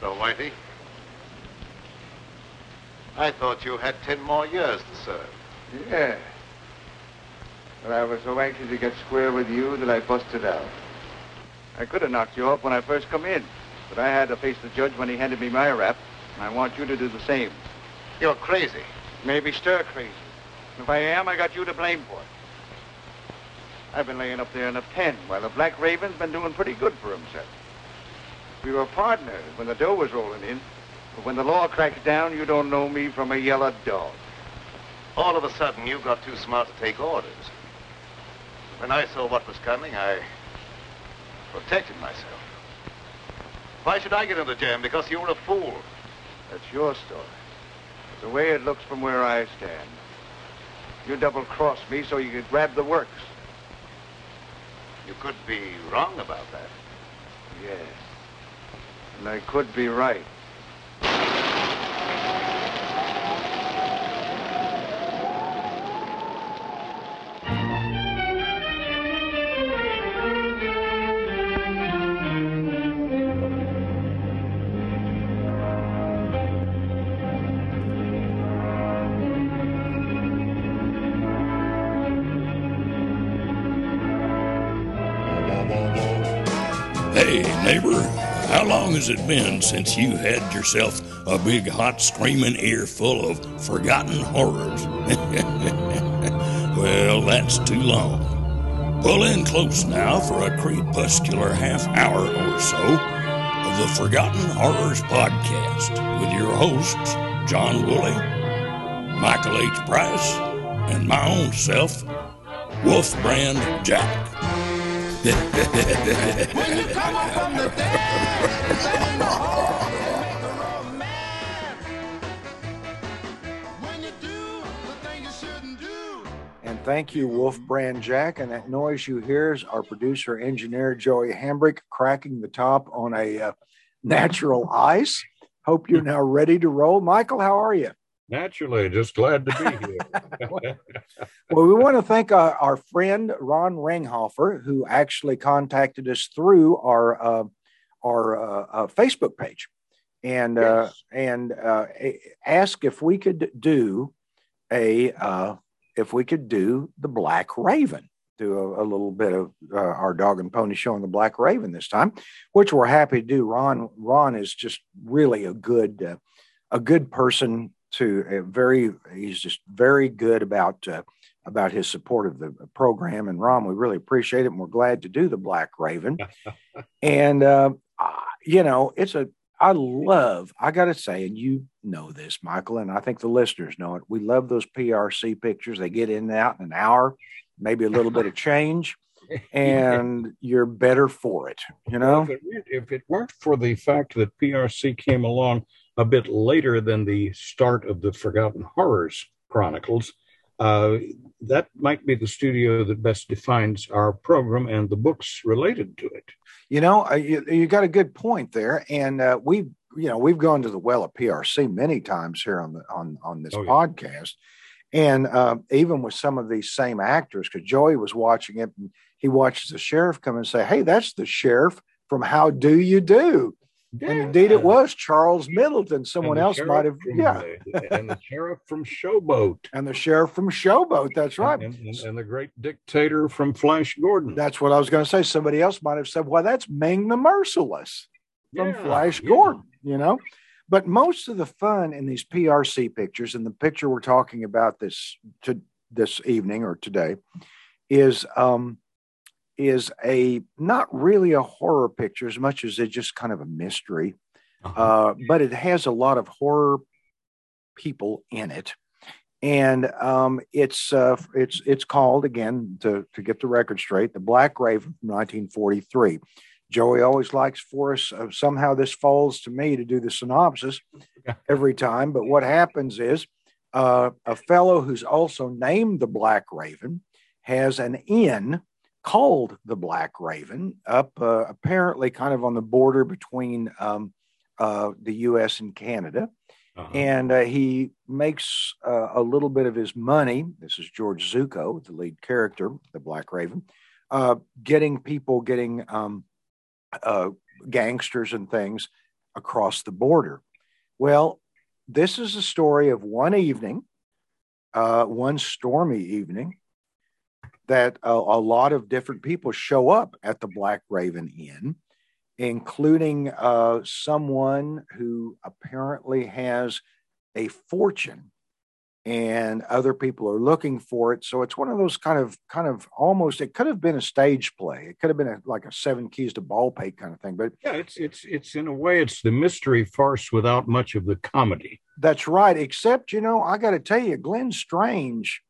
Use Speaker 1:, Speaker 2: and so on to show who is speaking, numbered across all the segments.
Speaker 1: So, Whitey, I thought you had ten more years to serve.
Speaker 2: Yeah. But I was so anxious to get square with you that I busted out. I could have knocked you off when I first come in, but I had to face the judge when he handed me my rap, and I want you to do the same.
Speaker 1: You're crazy.
Speaker 2: Maybe stir crazy. If I am, I got you to blame for it. I've been laying up there in a pen while the Black Raven's been doing pretty good for himself. We were partners when the dough was rolling in, but when the law cracks down, you don't know me from a yellow dog.
Speaker 1: All of a sudden, you got too smart to take orders. When I saw what was coming, I protected myself. Why should I get into jam? Because you were a fool.
Speaker 2: That's your story. It's the way it looks from where I stand. You double-crossed me so you could grab the works.
Speaker 1: You could be wrong about that.
Speaker 2: Yes. And I could be right.
Speaker 3: Has it been since you had yourself a big, hot, screaming ear full of forgotten horrors? well, that's too long. Pull in close now for a crepuscular half hour or so of the Forgotten Horrors podcast with your hosts, John Wooley, Michael H. Price, and my own self, Wolf Brand Jack.
Speaker 4: And thank you, Wolf Brand Jack. And that noise you hear is our producer engineer, Joey Hambrick, cracking the top on a uh, natural ice. Hope you're now ready to roll. Michael, how are you?
Speaker 5: Naturally, just glad to be here.
Speaker 4: Well, we want to thank uh, our friend Ron Ringhofer, who actually contacted us through our uh, our uh, uh, Facebook page, and uh, and uh, ask if we could do a uh, if we could do the Black Raven, do a, a little bit of uh, our dog and pony show on the Black Raven this time, which we're happy to do. Ron Ron is just really a good uh, a good person to a very he's just very good about uh, about his support of the program. And ron we really appreciate it and we're glad to do the black raven. And uh, you know it's a i love i gotta say and you know this michael and i think the listeners know it we love those prc pictures. They get in and out in an hour maybe a little bit of change and you're better for it you know?
Speaker 5: If, it, if it weren't for the fact that PRC came along a bit later than the start of the Forgotten Horrors Chronicles, uh, that might be the studio that best defines our program and the books related to it.
Speaker 4: You know, you, you got a good point there, and uh, we, you know, we've gone to the well of PRC many times here on the on on this
Speaker 5: Oh, yeah.
Speaker 4: podcast, and uh, even with some of these same actors, because Joey was watching it, and he watches the sheriff come and say, "Hey, that's the sheriff from How Do You Do?" And indeed, it was Charles Middleton. Someone else might have, yeah,
Speaker 5: uh, and the sheriff from Showboat.
Speaker 4: and the sheriff from Showboat. That's right.
Speaker 5: And, and, and the great dictator from Flash Gordon.
Speaker 4: That's what I was going to say. Somebody else might have said, "Well, that's Ming the Merciless." from
Speaker 5: Yeah,
Speaker 4: Flash
Speaker 5: yeah.
Speaker 4: Gordon, you know. But most of the fun in these PRC pictures, and the picture we're talking about this to this evening or today, is um, is a not really a horror picture as much as it's just kind of a mystery,
Speaker 5: Uh-huh.
Speaker 4: uh, but it has a lot of horror people in it. And um, it's uh, it's it's called again to to get the record straight, the Black Raven from 1943. Joey always likes for us. Uh, somehow this falls to me to do the synopsis every time. But what happens is uh, a fellow who's also named the Black Raven has an inn called the Black Raven up uh, apparently kind of on the border between um, uh, the U.S. and Canada.
Speaker 5: Uh-huh.
Speaker 4: And uh, he makes uh, a little bit of his money. This is George Zucco, the lead character, the Black Raven, uh, getting people, getting um, uh, gangsters and things across the border. Well, this is a story of one evening, uh, one stormy evening, that a, a lot of different people show up at the Black Raven Inn, including uh, someone who apparently has a fortune and other people are looking for it. So it's one of those kind of, kind of almost. It could have been a stage play. It could have been a, like a Seven Keys to Baldpate kind of thing. But
Speaker 5: Yeah, it's it's it's in a way it's the mystery farce without much of the comedy.
Speaker 4: that's right. Except you know, I got to tell you, Glenn Strange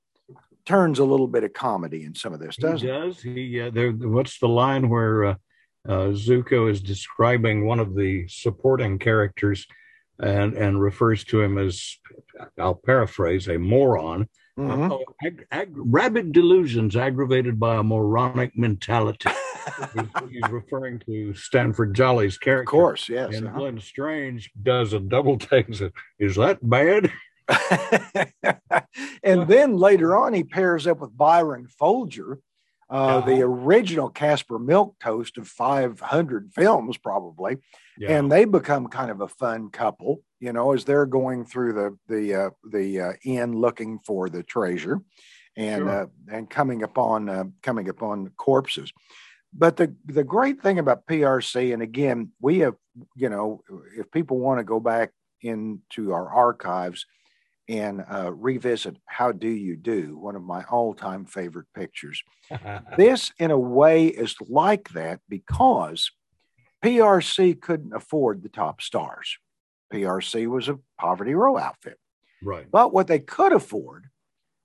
Speaker 4: turns a little bit of comedy in some of this, doesn't he?
Speaker 5: does. He uh, there. What's the line where uh, uh, Zucco is describing one of the supporting characters, and and refers to him as, I'll paraphrase, a moron.
Speaker 4: Mhm.
Speaker 5: Oh, ag- ag- rabid delusions aggravated by a moronic mentality. he's, he's referring to Stanford Jolley's character.
Speaker 4: Of course, yes.
Speaker 5: And
Speaker 4: uh-huh.
Speaker 5: Glenn Strange does a double take Is that bad?
Speaker 4: and then later on, he pairs up with Byron Foulger, uh, the
Speaker 5: Uh-huh.
Speaker 4: original Caspar Milquetoast of 500 films, probably. And they become kind of a fun couple, you know, as they're going through the the uh, the uh, inn looking for the treasure, and
Speaker 5: Sure.
Speaker 4: uh, and coming upon uh, coming upon corpses. But the the great thing about PRC, and again, we have, you know, if people want to go back into our archives and uh, revisit "How Do You Do," one of my all time favorite pictures. This, in a way, is like that because PRC couldn't afford the top stars. PRC was a poverty row outfit.
Speaker 5: right.
Speaker 4: But what they could afford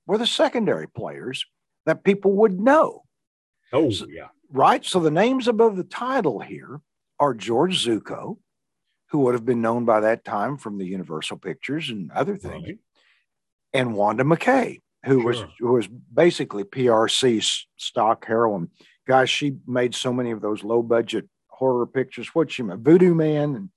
Speaker 4: were the secondary players that people would know,
Speaker 5: Oh,
Speaker 4: So-
Speaker 5: yeah.
Speaker 4: right? So the names above the title here are George Zucco, who would have been known by that time from the Universal Pictures and other things,
Speaker 5: Right.
Speaker 4: And Wanda McKay, who was who was basically PRC's stock heroine. Guys, she made so many of those low budget horror pictures. What she made, Voodoo Man and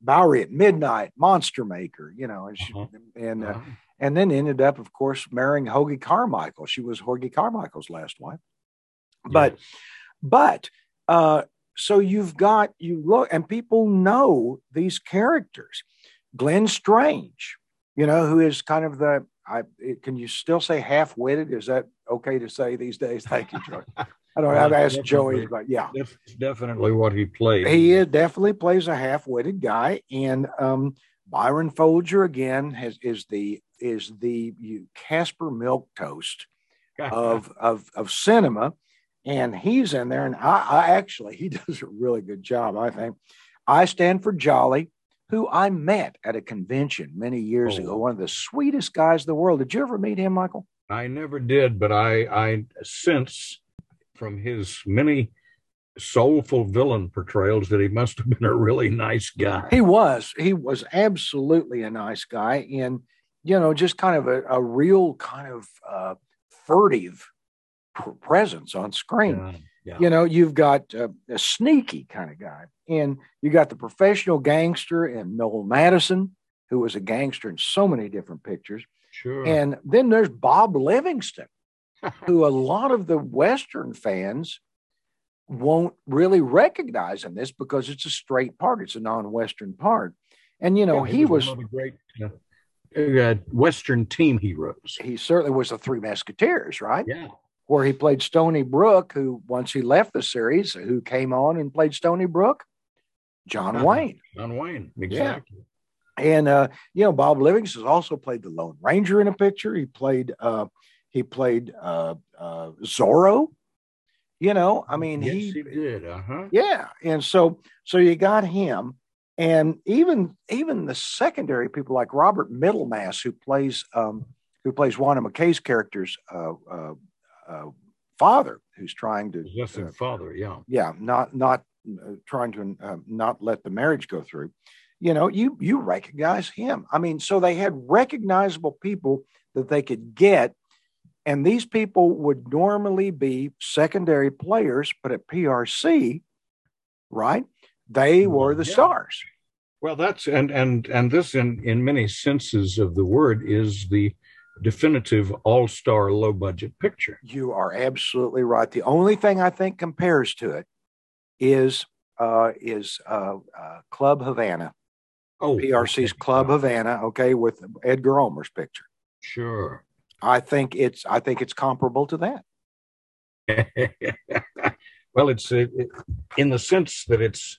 Speaker 4: Bowery at Midnight, Monster Maker, you know, and she,
Speaker 5: Uh-huh.
Speaker 4: and uh,
Speaker 5: Uh-huh.
Speaker 4: and then ended up, of course, marrying Hoagy Carmichael. She was Hoagy Carmichael's last wife. But
Speaker 5: Yes.
Speaker 4: but uh, so you've got you look, and people know these characters. Glenn Strange, you know, who is kind of the. I it- can you still say half witted? Is that okay to say these days? Thank you, Joey. I don't. Know. I've asked Joey, but yeah,
Speaker 5: That's definitely what he played.
Speaker 4: he is, definitely plays a half-witted guy, and um, Byron Foulger again has is the is the you, Caspar Milquetoast of of of cinema, and he's in there, and I, I actually he does a really good job. I think I. Stanford Jolley, who I met at a convention many years
Speaker 5: Oh.
Speaker 4: ago. One of the sweetest guys in the world. Did you ever meet him, Michael?
Speaker 5: I never did, but I I sense from his many soulful villain portrayals that he must have been a really nice guy.
Speaker 4: He was. He was absolutely a nice guy, and you know, just kind of a, a real kind of uh, furtive pr- presence on screen.
Speaker 5: Yeah, yeah.
Speaker 4: You know, you've got uh, a sneaky kind of guy, and you got the professional gangster and Noel Madison, who was a gangster in so many different pictures,
Speaker 5: sure.
Speaker 4: and then there's Bob Livingston, who a lot of the Western fans won't really recognize in this because it's a straight part, it's a non-Western part, and you know
Speaker 5: Yeah,
Speaker 4: he was
Speaker 5: one of the great uh, uh, Western team heroes.
Speaker 4: he certainly was the Three Mesquiteers, right?
Speaker 5: Yeah,
Speaker 4: Where he played Stony Brooke, who once he left the series, who came on and played Stony Brooke, John
Speaker 5: Uh-huh.
Speaker 4: Wayne.
Speaker 5: John Wayne, exactly.
Speaker 4: And uh, you know, Bob Livingston has also played the Lone Ranger in a picture. He played uh, he played uh, uh, Zorro. You know, I mean,
Speaker 5: yes,
Speaker 4: he,
Speaker 5: he did. Uh huh.
Speaker 4: yeah, and so so you got him, and even even the secondary people like Robert Middlemass, who plays um, who plays Wanda McKay's character's uh, uh, uh, father, who's trying to
Speaker 5: Possessive
Speaker 4: uh,
Speaker 5: father. Yeah.
Speaker 4: yeah, not not uh, trying to uh, not let the marriage go through. You know, you you recognize him. I mean, so they had recognizable people that they could get, and these people would normally be secondary players, but at PRC, right? They were the
Speaker 5: Yeah.
Speaker 4: stars.
Speaker 5: Well, that's and and and this in in many senses of the word is the definitive all-star low-budget picture.
Speaker 4: You are absolutely right. The only thing I think compares to it is uh, is uh, uh, Club Havana
Speaker 5: Oh,
Speaker 4: PRC's
Speaker 5: okay.
Speaker 4: Club Havana, okay, with Edgar Ulmer's picture.
Speaker 5: Sure.
Speaker 4: I think it's I think it's comparable to that.
Speaker 5: well, it's uh, it, in the sense that it's,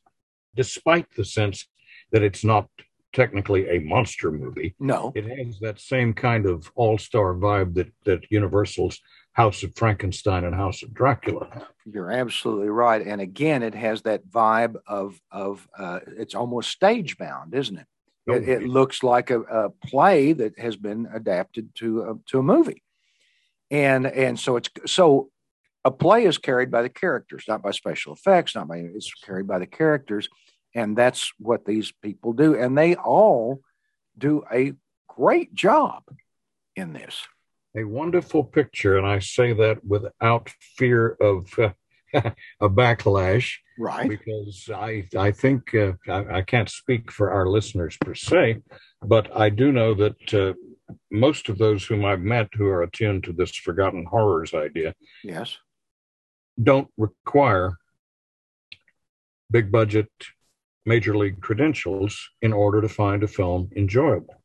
Speaker 5: despite the sense that it's not technically a monster movie,
Speaker 4: No,
Speaker 5: it has that same kind of all-star vibe that that Universal's House of Frankenstein and House of Dracula
Speaker 4: you're absolutely right. And again, it has that vibe of of uh, it's almost stage bound, isn't it? It, it
Speaker 5: Oh,
Speaker 4: looks like a, a play that has been adapted to a, to a movie, and and so it's so a play is carried by the characters, not by special effects, not by it's carried by the characters, and that's what these people do, and they all do a great job in this.
Speaker 5: a wonderful picture, and I say that without fear of uh, a backlash.
Speaker 4: Right.
Speaker 5: because I I think uh, I, I can't speak for our listeners per se, but I do know that uh, most of those whom I've met who are attuned to this forgotten horrors idea
Speaker 4: Yes.
Speaker 5: don't require big budget major league credentials in order to find a film enjoyable.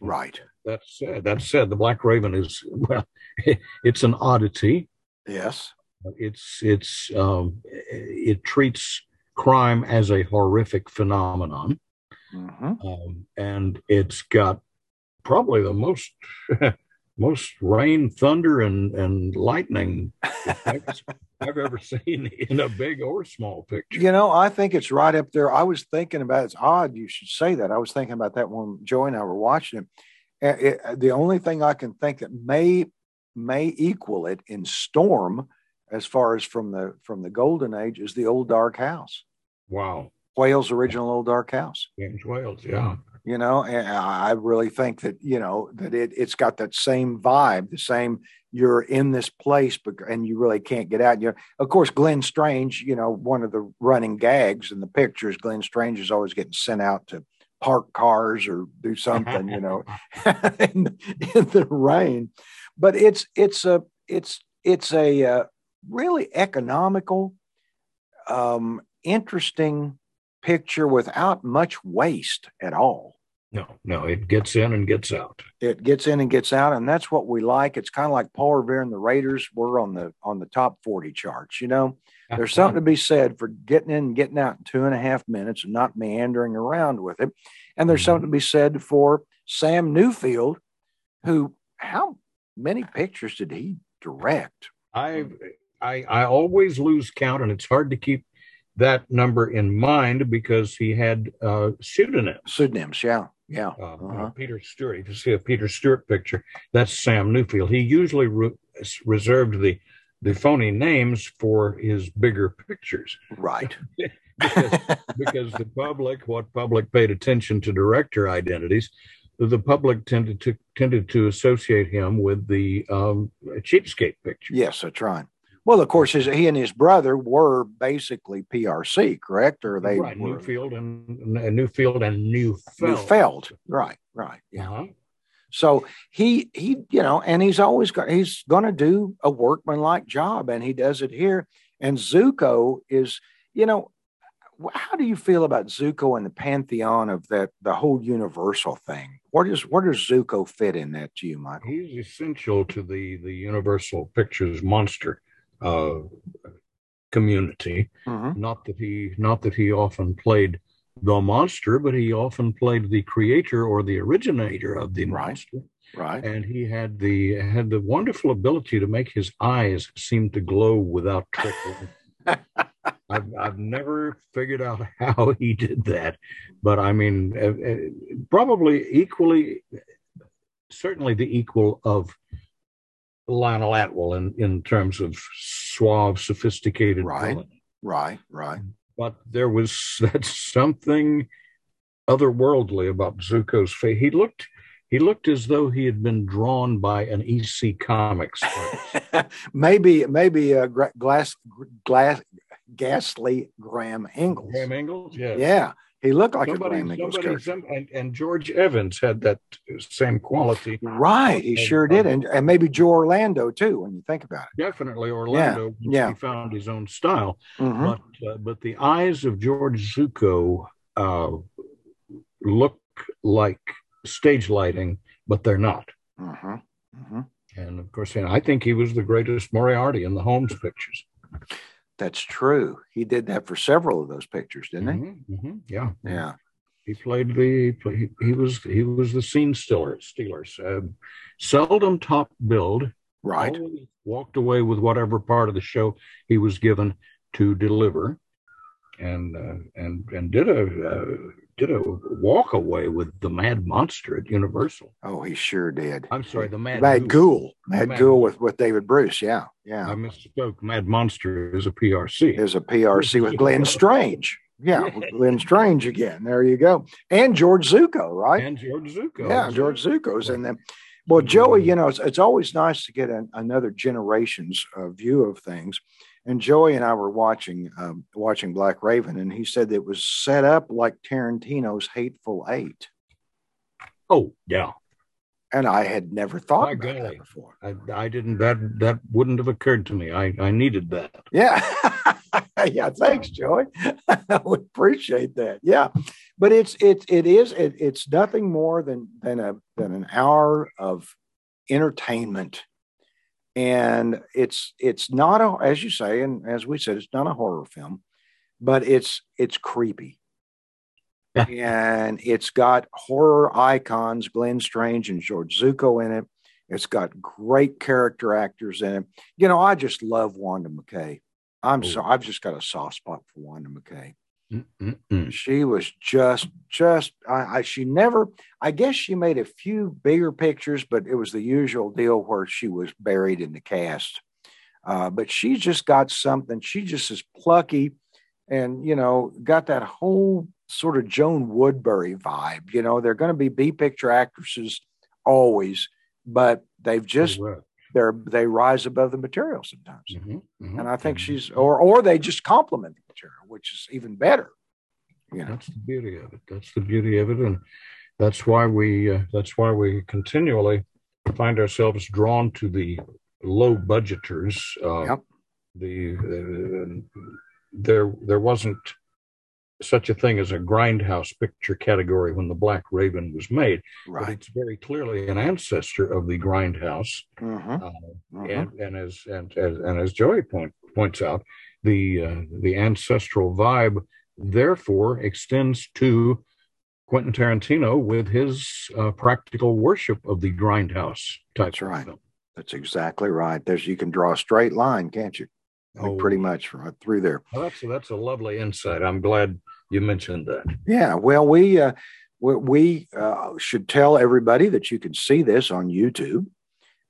Speaker 4: Right.
Speaker 5: That said, that said, the Black Raven is well, it's an oddity.
Speaker 4: Yes.
Speaker 5: It's it's um, it treats crime as a horrific phenomenon.
Speaker 4: hmm
Speaker 5: um, and it's got probably the most most rain, thunder, and and lightning I've ever seen in a big or small picture.
Speaker 4: You know, I think it's right up there. I was thinking about it's odd you should say that. I was thinking about that when Joey and I were watching it. And it- the only thing I can think that may may equal it in storm, as far as from the from the golden age, is the old dark house,
Speaker 5: Wow,
Speaker 4: Whale's original old dark house.
Speaker 5: James Whale's, yeah,
Speaker 4: You know, and I really think that you know that it it's got that same vibe, the same. You're in this place, but and you really can't get out. You know, of course, Glenn Strange. You know, one of the running gags in the pictures, Glenn Strange is always getting sent out to park cars or do something. You know, in, in the rain. But it's it's a it's it's a uh, really economical, um, interesting picture without much waste at all
Speaker 5: no, no, it gets in and gets out.
Speaker 4: it gets in and gets out, and that's what we like. It's kind of like Paul Revere and the Raiders were on the on the top forty charts. You know, there's something to be said for getting in and getting out in two and a half minutes and not meandering around with it. And there's something to be said for Sam Newfield, who how many pictures did he direct?
Speaker 5: I I I always lose count, and it's hard to keep that number in mind because he had uh, pseudonyms.
Speaker 4: Pseudonyms, yeah, yeah.
Speaker 5: uh,
Speaker 4: Uh-huh.
Speaker 5: Peter Stewart. If you see a Peter Stewart picture, that's Sam Newfield. He usually re- reserved the the phony names for his bigger pictures
Speaker 4: Right.
Speaker 5: because, because the public, what public paid attention to director identities, the public tended to tended to associate him with the um, cheapskate picture.
Speaker 4: yes, that's right. Well, of course, his, he and his brother were basically PRC, correct? Or they
Speaker 5: right,
Speaker 4: were
Speaker 5: Newfield and, Newfield and Neufeld.
Speaker 4: Neufeld. Right, right. Yeah.
Speaker 5: Uh-huh.
Speaker 4: So he he you know, and he's always got he's going to do a workmanlike job, and he does it here. And Zucco is you know, how do you feel about Zucco and the pantheon of that the whole Universal thing? Where does where does Zucco fit in that to you, Michael?
Speaker 5: He's essential to the the Universal Pictures monster uh, community.
Speaker 4: Mhm.
Speaker 5: Not that he not that he often played the monster, but he often played the creator or the originator of the
Speaker 4: Right.
Speaker 5: monster.
Speaker 4: Right.
Speaker 5: And he had the had the wonderful ability to make his eyes seem to glow without trickling. I've I've never figured out how he did that, but I mean, uh, uh, probably equally, certainly the equal of Lionel Atwill in in terms of suave, sophisticated
Speaker 4: Right.
Speaker 5: villain.
Speaker 4: Right. Right.
Speaker 5: But there was that's something otherworldly about Zucco's face. He looked he looked as though he had been drawn by an EC Comics.
Speaker 4: maybe maybe uh, glass glass ghastly Graham Ingels.
Speaker 5: Graham Ingels, yes.
Speaker 4: Yeah, he looked like
Speaker 5: somebody,
Speaker 4: a Graham Ingels
Speaker 5: somebody,
Speaker 4: character.
Speaker 5: some, and, and George Evans had that same quality.
Speaker 4: Right, he
Speaker 5: Okay.
Speaker 4: sure did, and, and maybe Joe Orlando too. When you think about it,
Speaker 5: Definitely Orlando. once
Speaker 4: yeah.
Speaker 5: He found his own style,
Speaker 4: Mhm.
Speaker 5: but uh, but the eyes of George Zucco uh, look like stage lighting, but they're not.
Speaker 4: hmm hmm
Speaker 5: And of course, and I think he was the greatest Moriarty in the Holmes pictures.
Speaker 4: That's true. He did that for several of those pictures, didn't
Speaker 5: Mhm, mhm, Yeah.
Speaker 4: Yeah.
Speaker 5: He played the he, he was he was the scene stealer. Stealers uh, seldom top billed.
Speaker 4: Right.
Speaker 5: walked away with whatever part of the show he was given to deliver, and uh, and and did a uh, did a walk away with the Mad Monster at Universal.
Speaker 4: Oh, he sure did.
Speaker 5: I'm sorry, the Mad,
Speaker 4: Mad
Speaker 5: Ghoul.
Speaker 4: Mad
Speaker 5: Mad
Speaker 4: Ghoul with, with David Bruce. Yeah. Yeah.
Speaker 5: I misspoke. Mad Monster is a PRC.
Speaker 4: There's a PRC with Glenn Strange. Yeah. Glenn Strange again. There you go. And George Zucco, right?
Speaker 5: and George Zucco.
Speaker 4: Yeah, George Zucco's in them. Well, Joey, you know, it's, it's always nice to get an, another generation's uh, view of things. And Joey and I were watching um, watching Black Raven, and he said it was set up like Tarantino's Hateful Eight,
Speaker 5: Oh yeah,
Speaker 4: and I had never thought
Speaker 5: My
Speaker 4: about that before.
Speaker 5: I, I didn't. That that wouldn't have occurred to me. I I needed that.
Speaker 4: Yeah, yeah. Thanks, Joey. would appreciate that. Yeah, but it's it it is it, it's nothing more than than a than an hour of entertainment, and it's it's not a as you say and as we said it's not a horror film, but it's it's creepy. and it's got horror icons, Glenn Strange and George Zucco in it. It's got great character actors in it. You know, I just love Wanda McKay. I'm
Speaker 5: Oh.
Speaker 4: so I've just got a soft spot for Wanda McKay.
Speaker 5: Mm-mm-mm.
Speaker 4: She was just just I, I she never I guess she made a few bigger pictures, but it was the usual deal where she was buried in the cast. Uh, but she just got something. She just is plucky, and you know, got that whole sort of Joan Woodbury vibe. You know, they're going to be B picture actresses always, but they've just. They're they rise above the material sometimes.
Speaker 5: Mhm, mhm.
Speaker 4: And I think
Speaker 5: Mhm.
Speaker 4: she's or or they just complement the material, which is even better. You know.
Speaker 5: That's the beauty of it. That's the beauty of it, and that's why we uh, that's why we continually find ourselves drawn to the low budgeters. Uh,
Speaker 4: Yep.
Speaker 5: The uh, there there wasn't such a thing as a grindhouse picture category when the Black Raven was made, but
Speaker 4: Right.
Speaker 5: it's very clearly an ancestor of the grindhouse.
Speaker 4: Mhm,
Speaker 5: Uh,
Speaker 4: mhm.
Speaker 5: and and as and as and as Joey point, points out, the uh, the ancestral vibe therefore extends to Quentin Tarantino with his uh, practical worship of the grindhouse type.
Speaker 4: That's right.
Speaker 5: film.
Speaker 4: That's exactly right. There's you can draw a straight line, can't you?
Speaker 5: Oh.
Speaker 4: pretty much right through there.
Speaker 5: Well, that's that's a lovely insight. I'm glad you mentioned that.
Speaker 4: Yeah. Well, we uh, we, we uh, should tell everybody that you can see this on YouTube,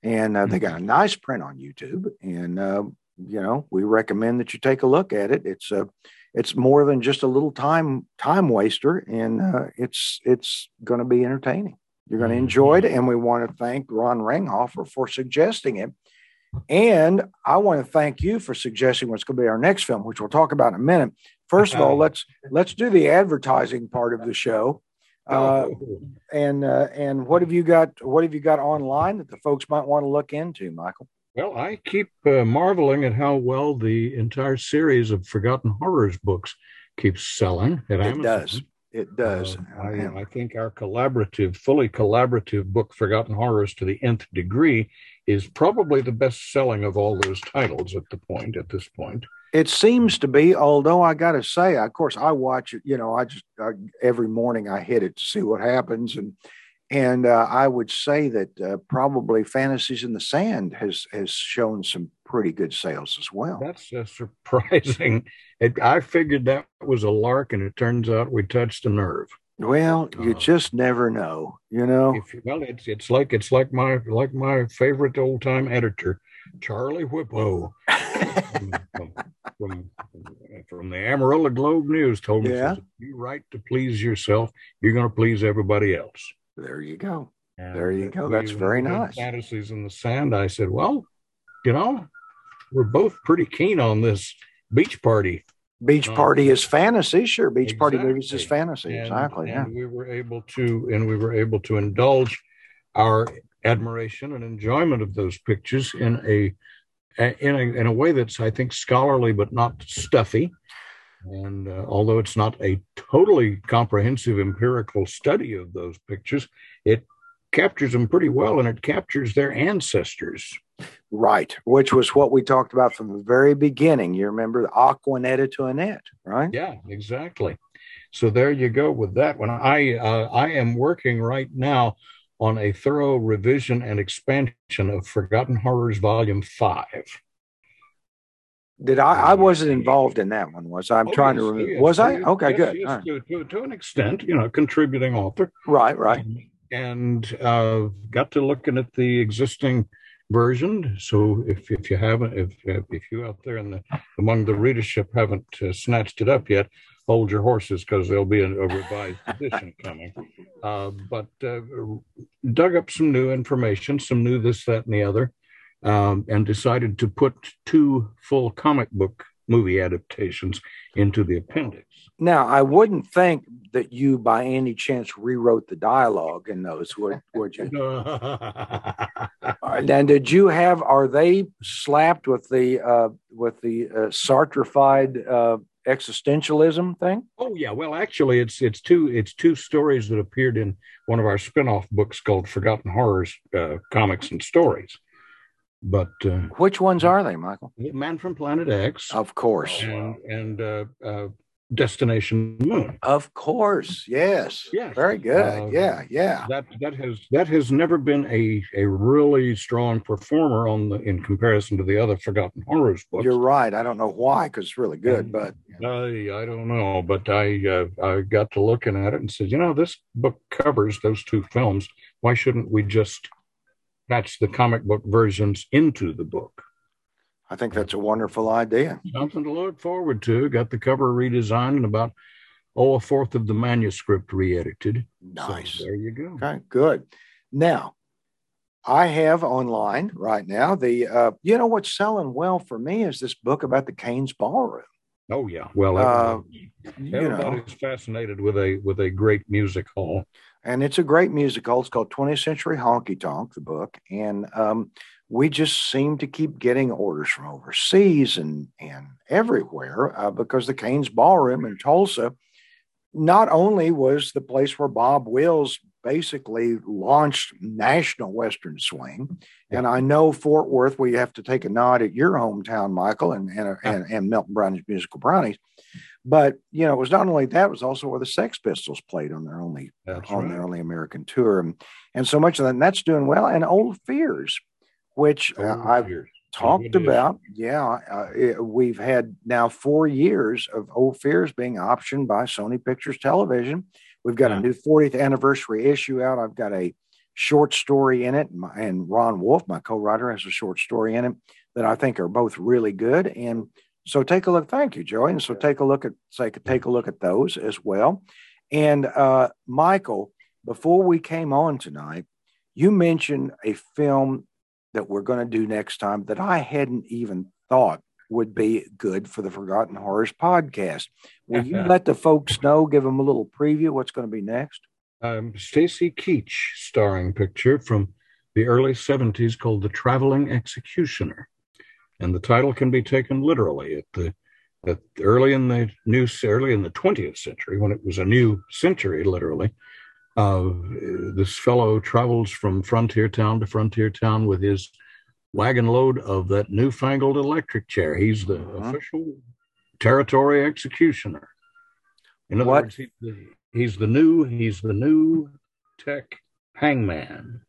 Speaker 4: and uh, they got a nice print on YouTube, and uh, you know we recommend that you take a look at it. It's a it's more than just a little time time waster, and uh, it's it's going to be entertaining. You're going to
Speaker 5: Mhm.
Speaker 4: enjoy it, and we want to thank Ron Ringhofer for suggesting it. And I want to thank you for suggesting what's going to be our next film, which we'll talk about in a minute. First of all, let's let's do the advertising part of the show. Uh,
Speaker 5: Oh,
Speaker 4: and uh, and what have you got? What have you got online that the folks might want to look into, Michael?
Speaker 5: well, I keep uh, marveling at how well the entire series of Forgotten Horrors books keeps selling at
Speaker 4: It
Speaker 5: Amazon.
Speaker 4: does. It does.
Speaker 5: Uh, I, I think our collaborative, fully collaborative book, Forgotten Horrors to the Nth Degree, is probably the best selling of all those titles at the point, at this point.
Speaker 4: It seems to be, although I got to say, of course, I watch it. You know, I just I, every morning I hit it to see what happens, and and uh, I would say that uh, probably Fantasies in the Sand has has shown some pretty good sales as well.
Speaker 5: That's uh, surprising. It, I figured that was a lark, and it turns out we touched a nerve.
Speaker 4: Well, you
Speaker 5: Uh,
Speaker 4: just never know, you know.
Speaker 5: If, well, it's it's like it's like my like my favorite old time editor, Charlie Whippo, from, from, from, the Amarillo Globe News, told me,
Speaker 4: Yeah.
Speaker 5: says, if you write to please yourself, you're going to please everybody else.
Speaker 4: There you go.
Speaker 5: And
Speaker 4: There you go. That's very nice.
Speaker 5: Fantasies in the sand. I said, well, you know, we're both pretty keen on this beach party.
Speaker 4: Beach
Speaker 5: Oh.
Speaker 4: Party is fantasy, sure. Beach Party movies is fantasy,
Speaker 5: And,
Speaker 4: exactly. Yeah.
Speaker 5: we were able to, and we were able to indulge our admiration and enjoyment of those pictures in a, in a in a way that's I think scholarly but not stuffy. And uh, although it's not a totally comprehensive empirical study of those pictures, it captures them pretty well and it captures their ancestors.
Speaker 4: Right, which was what we talked about from the very beginning. You remember the Aquanetta to Annette, right?
Speaker 5: Yeah, exactly. So there you go with that one. I uh, I am working right now on a thorough revision and expansion of Forgotten Horrors Volume Five.
Speaker 4: Did I? I wasn't involved in that one. Was I? I'm
Speaker 5: Oh,
Speaker 4: trying
Speaker 5: yes,
Speaker 4: to remember.
Speaker 5: yes,
Speaker 4: Was I?
Speaker 5: yes,
Speaker 4: Okay, good. right.
Speaker 5: to, to, to an extent, you know, contributing author.
Speaker 4: right, right.
Speaker 5: and uh, got to looking at the existing version. So if if you haven't, if if you out there in the among the readership haven't uh, snatched it up yet, hold your horses because there'll be a, a revised edition coming. Uh, but uh, dug up some new information, some new this, that, and the other, um, and decided to put two full comic book movie adaptations into the appendix.
Speaker 4: Now, I wouldn't think that you, by any chance, rewrote the dialogue in those, would would you? Uh, And did you have? Are they slapped with the uh, with the uh, Sartrefied uh, existentialism thing?
Speaker 5: Oh yeah, well actually it's it's two it's two stories that appeared in one of our spin-off books called Forgotten Horrors uh, comics and stories. But uh,
Speaker 4: Which ones are they, Michael?
Speaker 5: Man from Planet X
Speaker 4: Of course,
Speaker 5: and and uh, uh, Destination Moon.
Speaker 4: of course, yes.
Speaker 5: Yes.
Speaker 4: very good.
Speaker 5: Uh,
Speaker 4: yeah, yeah.
Speaker 5: That that has that has never been a a really strong performer on the in comparison to the other Forgotten Horrors books.
Speaker 4: You're right. I don't know why, because it's really good, but
Speaker 5: I I don't know, but I uh, I got to looking at it and said, you know, this book covers those two films. Why shouldn't we just patch the comic book versions into the book?
Speaker 4: I think that's a wonderful idea.
Speaker 5: Something to look forward to. Got the cover redesigned and about oh a fourth of the manuscript re-edited.
Speaker 4: Nice.
Speaker 5: So there you go.
Speaker 4: Okay, good. Now, I have online right now the uh, you know what's selling well for me is this book about the Cain's Ballroom.
Speaker 5: Oh yeah. Well,
Speaker 4: Uh,
Speaker 5: everybody,
Speaker 4: You know,
Speaker 5: everybody's fascinated with a with a great music hall.
Speaker 4: and it's a great musical. It's called 20th Century Honky Tonk, the book, and um, we just seem to keep getting orders from overseas and and everywhere uh, because the Cain's Ballroom in Tulsa not only was the place where Bob Wills basically launched national Western swing, and I know Fort Worth, we have to take a nod at your hometown, Michael, and and, and, and Milton Brownie's musical brownies. But you know, it was not only that; it was also where the Sex Pistols played on their only
Speaker 5: That's
Speaker 4: on
Speaker 5: right.
Speaker 4: their only American tour, and, and so much of that. And that's doing well. And Old Fears, which
Speaker 5: Oh,
Speaker 4: I've talked about. Yeah, uh, it- we've had now four years of Old Fears being optioned by Sony Pictures Television. We've got
Speaker 5: Yeah.
Speaker 4: a new 40th anniversary issue out. I've got a short story in it, and my- and Ron Wolfe, my co-writer, has a short story in it that I think are both really good. And so take a look. Thank you, Joey. And so take a look at say take a look at those as well. And uh, Michael, before we came on tonight, you mentioned a film that we're going to do next time that I hadn't even thought would be good for the Forgotten Horrors podcast. Will you let the folks know, give them a little preview what's going to be next?
Speaker 5: um, Stacy Keach starring picture from the early 70s called The Traveling Executioner. And the title can be taken literally at the at early in the new early in the 20th century when it was a new century literally uh, this fellow travels from frontier town to frontier town with his wagon load of that newfangled electric chair he's the
Speaker 4: Mhm.
Speaker 5: official territory executioner in other
Speaker 4: What-
Speaker 5: words he's the, he's the new he's the new tech hangman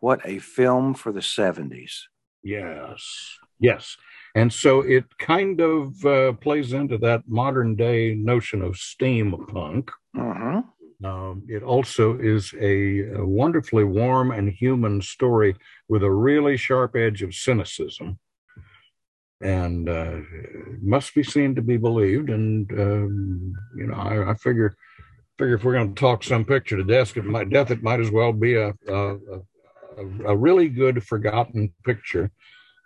Speaker 4: What a film for the 70s.
Speaker 5: Yes, yes. And so it kind of uh, plays into that modern day notion of steampunk.
Speaker 4: hmm
Speaker 5: Um, it also is a, a wonderfully warm and human story with a really sharp edge of cynicism. And uh, must be seen to be believed. And um, you know, I, I figure, figure if we're going to talk some picture to death, it might death, it might as well be a, a, a really good forgotten picture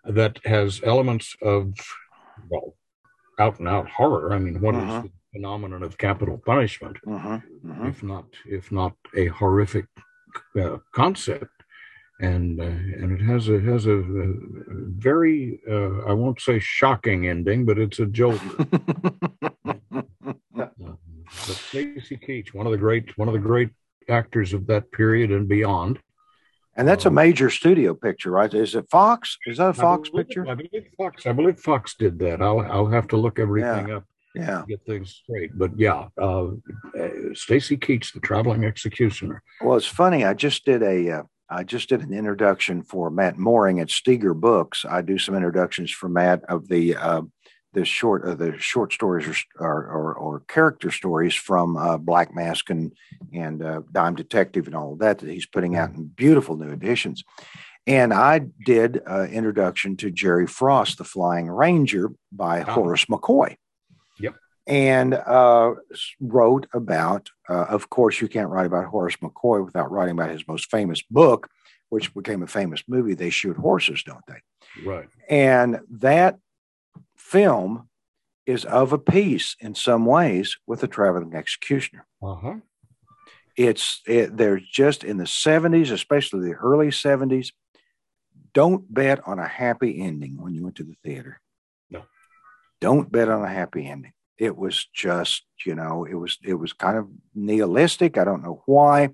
Speaker 5: that has elements of well out and out horror i mean what is
Speaker 4: Mhm.
Speaker 5: the phenomenon of capital punishment
Speaker 4: hmm hmm
Speaker 5: if not if not a horrific uh, concept and uh, and it has a has a, a very uh, I won't say shocking ending, but it's a joker. Uh, but Stacy Keach, one of the great one of the great actors of that period and beyond.
Speaker 4: And that's a major studio picture, right? Is it Fox? Is that a Fox
Speaker 5: I believe,
Speaker 4: picture?
Speaker 5: I believe Fox. I believe Fox did that. I'll I'll have to look everything up
Speaker 4: Yeah.
Speaker 5: get things straight. But yeah, uh, Stacy Keach, the traveling executioner.
Speaker 4: Well, it's funny. I just did a uh, I just did an introduction for Matt Moring at Steeger Books. I do some introductions for Matt of the uh, the short uh, the short stories or or, or, or character stories from uh, Black Mask and and uh, Dime Detective and all of that that he's putting out in beautiful new editions. And I did uh, introduction to Jerry Frost, the Flying Ranger, by
Speaker 5: Ah.
Speaker 4: Horace McCoy.
Speaker 5: Yep.
Speaker 4: And uh, wrote about, uh, of course, you can't write about Horace McCoy without writing about his most famous book, which became a famous movie. They shoot horses, don't they?
Speaker 5: Right.
Speaker 4: And that film is of a piece in some ways with the traveling executioner.
Speaker 5: Uh huh.
Speaker 4: It's it, they're just in the 70s, especially the early 70s. Don't bet on a happy ending when you went to the theater. Don't bet on a happy ending. It was just, you know, it was it was kind of nihilistic. I don't know why.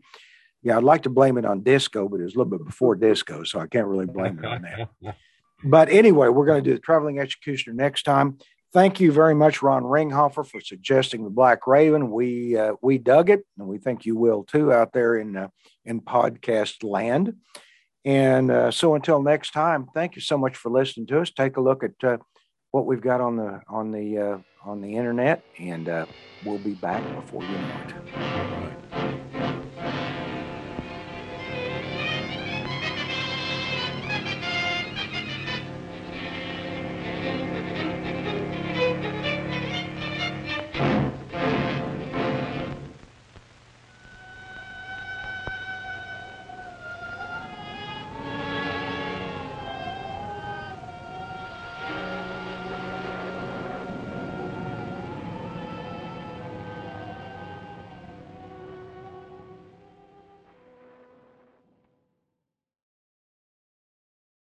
Speaker 4: Yeah, I'd like to blame it on disco, but it was a little bit before disco, so I can't really blame it on that. But anyway, we're going to do the traveling executioner next time. Thank you very much, Ron Ringhofer, for suggesting the Black Raven. We uh, we dug it, and we think you will too out there in uh, in podcast land. And uh, so, until next time, thank you so much for listening to us. Take a look at uh, what we've got on the on the uh, on the internet, and uh, we'll be back before you know it.